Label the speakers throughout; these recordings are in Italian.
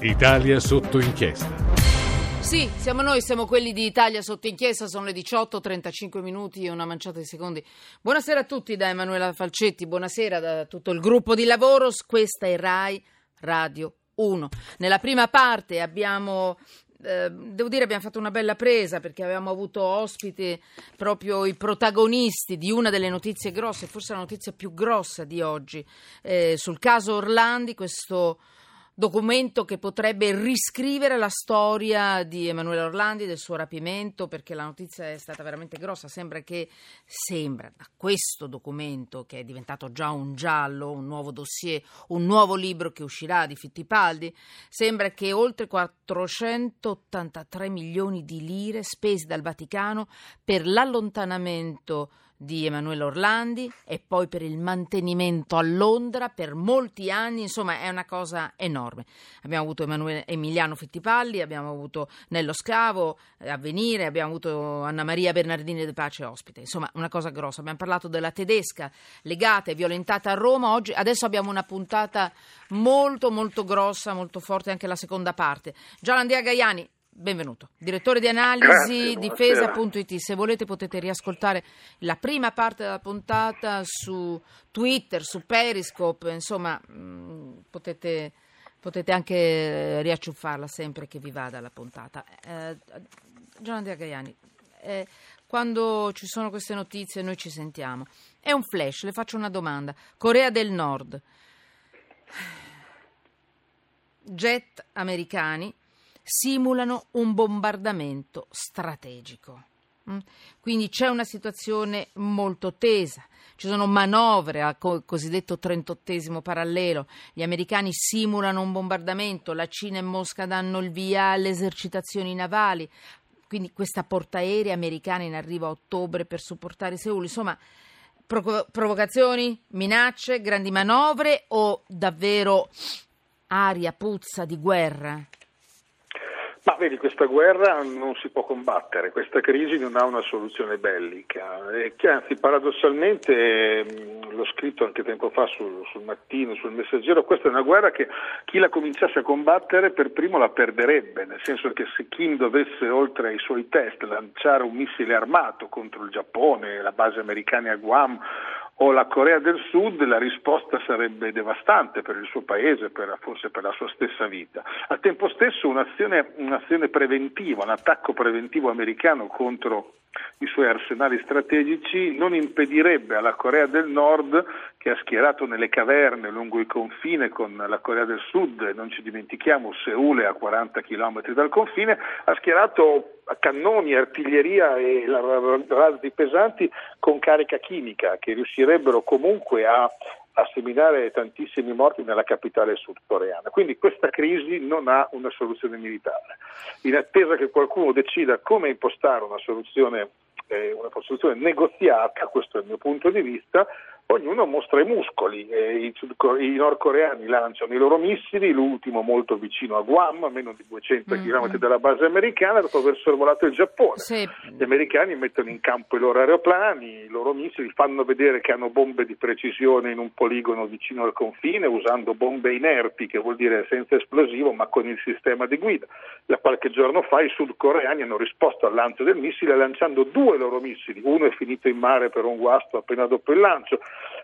Speaker 1: Italia sotto inchiesta.
Speaker 2: Sì, siamo noi, siamo quelli di Italia sotto inchiesta, sono le 18, 35 minuti e una manciata di secondi. Buonasera a tutti da Emanuela Falcetti, buonasera da tutto il gruppo di lavoro, questa è RAI Radio 1. Nella prima parte abbiamo eh, devo dire abbiamo fatto una bella presa perché avevamo avuto ospiti proprio i protagonisti di una delle notizie grosse, forse la notizia più grossa di oggi, eh, sul caso Orlandi, questo documento che potrebbe riscrivere la storia di Emanuele Orlandi, del suo rapimento, perché la notizia è stata veramente grossa. Sembra che, sembra da questo documento, che è diventato già un giallo, un nuovo dossier, un nuovo libro che uscirà di Fittipaldi, sembra che oltre 483 milioni di lire spesi dal Vaticano per l'allontanamento di Emanuele Orlandi e poi per il mantenimento a Londra per molti anni, insomma è una cosa enorme. Abbiamo avuto Emanuele, Emiliano Fittipaldi, abbiamo avuto Nello Scavo eh, a venire, abbiamo avuto Anna Maria Bernardini De Pace ospite, insomma una cosa grossa. Abbiamo parlato della tedesca legata e violentata a Roma, oggi, adesso abbiamo una puntata molto molto grossa, molto forte anche la seconda parte. Gianandrea Gaiani, Benvenuto, direttore di analisi difesa.it. Se volete potete riascoltare la prima parte della puntata su Twitter, su Periscope, insomma mm, potete, potete anche riacciuffarla sempre che vi vada la puntata. Eh, Andrea Gaiani, eh, quando ci sono queste notizie noi ci sentiamo. È un flash, le faccio una domanda. Corea del Nord, jet americani simulano un bombardamento strategico. Mm? Quindi c'è una situazione molto tesa, ci sono manovre al cosiddetto 38 parallelo, gli americani simulano un bombardamento, la Cina e Mosca danno il via alle esercitazioni navali, quindi questa portaerei americana in arrivo a ottobre per supportare Seul, insomma provocazioni, minacce, grandi manovre o davvero aria puzza di guerra?
Speaker 3: Vedi, questa guerra non si può combattere, questa crisi non ha una soluzione bellica, e che anzi paradossalmente, l'ho scritto anche tempo fa sul, sul, mattino, sul messaggero, questa è una guerra che chi la cominciasse a combattere per primo la perderebbe, nel senso che se Kim dovesse oltre ai suoi test lanciare un missile armato contro il Giappone, la base americana a Guam o la Corea del Sud, la risposta sarebbe devastante per il suo paese, per, forse per la sua stessa vita. Al tempo stesso un'azione, un'azione preventiva, un attacco preventivo americano contro i suoi arsenali strategici non impedirebbe alla Corea del Nord, che ha schierato nelle caverne lungo il confine con la Corea del Sud, e non ci dimentichiamo, Seul è a 40 km dal confine, ha schierato cannoni, artiglieria e razzi pesanti con carica chimica che riuscirebbero comunque a a seminare tantissimi morti nella capitale sudcoreana. Quindi questa crisi non ha una soluzione militare. In attesa che qualcuno decida come impostare una soluzione, eh, una soluzione negoziata, questo è il mio punto di vista, ognuno mostra i muscoli, eh, i, i, nordcoreani lanciano i loro missili, l'ultimo molto vicino a Guam, a meno di 200 mm-hmm. km dalla base americana, dopo aver sorvolato il Giappone. Sì. Gli americani mettono in campo i loro aeroplani, i loro missili, fanno vedere che hanno bombe di precisione in un poligono vicino al confine, usando bombe inerti, che vuol dire senza esplosivo, ma con il sistema di guida. Da qualche giorno fa i sudcoreani hanno risposto al lancio del missile lanciando due loro missili, uno è finito in mare per un guasto appena dopo il lancio,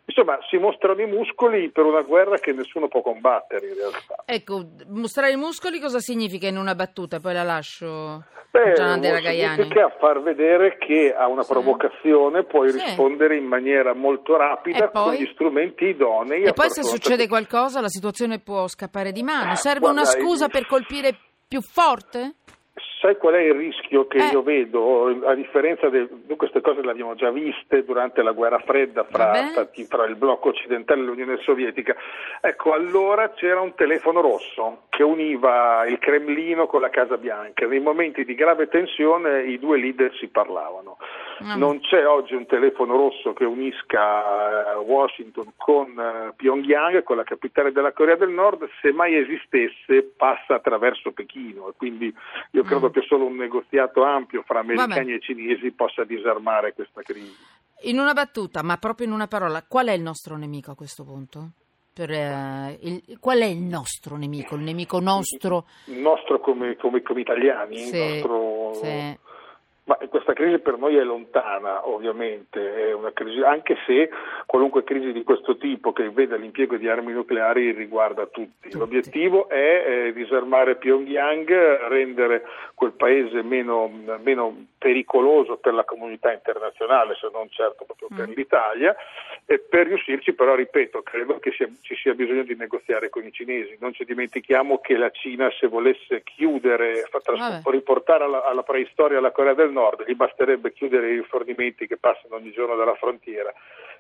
Speaker 3: Insomma, si mostrano i muscoli per una guerra che nessuno può combattere in realtà.
Speaker 2: Ecco, mostrare i muscoli cosa significa in una battuta? Poi la lascio Beh, a Gianandrea Gaiani.
Speaker 3: Significa far vedere che a una sì. provocazione puoi sì. rispondere in maniera molto rapida con gli strumenti idonei.
Speaker 2: E poi se succede qualcosa la situazione può scappare di mano. Serve Guarda, una scusa per colpire più forte?
Speaker 3: Sai qual è il rischio che eh. io vedo? A differenza di queste cose le abbiamo già viste durante la guerra fredda fra, fra, il blocco occidentale e l'Unione Sovietica. Ecco, allora c'era un telefono rosso che univa il Cremlino con la Casa Bianca. Nei momenti di grave tensione i due leader si parlavano. Mm. Non c'è oggi un telefono rosso che unisca eh, Washington con eh, Pyongyang, con la capitale della Corea del Nord, se mai esistesse passa attraverso Pechino e quindi io credo mm. che solo un negoziato ampio fra americani Vabbè. e cinesi possa disarmare questa crisi.
Speaker 2: In una battuta, ma proprio in una parola, qual è il nostro nemico a questo punto? per, eh, il- qual è il nostro nemico? Il nemico nostro?
Speaker 3: Il nostro come, come- come italiani, il
Speaker 2: Sì,
Speaker 3: nostro-
Speaker 2: sì.
Speaker 3: Ma questa crisi per noi è lontana, ovviamente, è una crisi, anche se qualunque crisi di questo tipo che veda l'impiego di armi nucleari riguarda tutti.
Speaker 2: Tutti.
Speaker 3: L'obiettivo è eh, disarmare Pyongyang, rendere quel paese meno, meno pericoloso per la comunità internazionale, se non certo proprio per
Speaker 2: Mm.
Speaker 3: l'Italia. E per riuscirci, però, ripeto, credo che sia- ci sia bisogno di negoziare con i cinesi. Non ci dimentichiamo che la Cina, se volesse chiudere, tras- riportare alla, alla preistoria la Corea del Nord, gli basterebbe chiudere i rifornimenti che passano ogni giorno dalla frontiera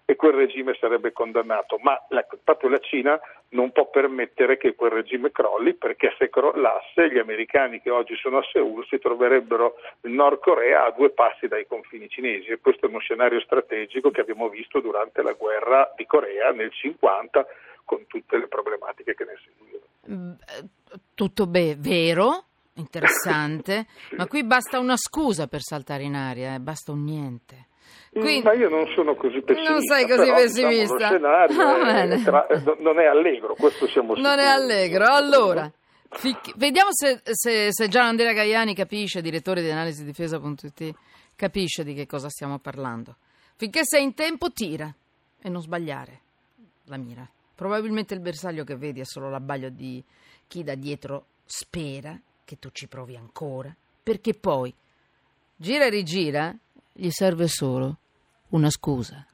Speaker 3: e quel regime sarebbe condannato. Ma la- proprio la Cina non può permettere che quel regime crolli perché se crollasse gli americani che oggi sono a Seul si troverebbero il Nord Corea a due passi dai confini cinesi e questo è uno scenario strategico che abbiamo visto durante la guerra di Corea nel 50 con tutte le problematiche che ne seguirono.
Speaker 2: Mm, Tutto be- vero, interessante, ma qui basta una scusa per saltare in aria, eh, basta un niente. Quindi-
Speaker 3: Ma io non sono così pessimista.
Speaker 2: Non sei così
Speaker 3: però,
Speaker 2: pessimista.
Speaker 3: Diciamo, scenario è- tra- eh, non è allegro, questo siamo
Speaker 2: Non è
Speaker 3: sicuri.
Speaker 2: allegro. Allora, fic- vediamo se, se, se Gian Andrea Gaiani capisce, direttore di analisi difesa.it, capisce di che cosa stiamo parlando. Finché sei in tempo, tira e non sbagliare la mira. Probabilmente il bersaglio che vedi è solo l'abbaglio di chi da dietro spera che tu ci provi ancora, perché poi gira e rigira gli serve solo una scusa.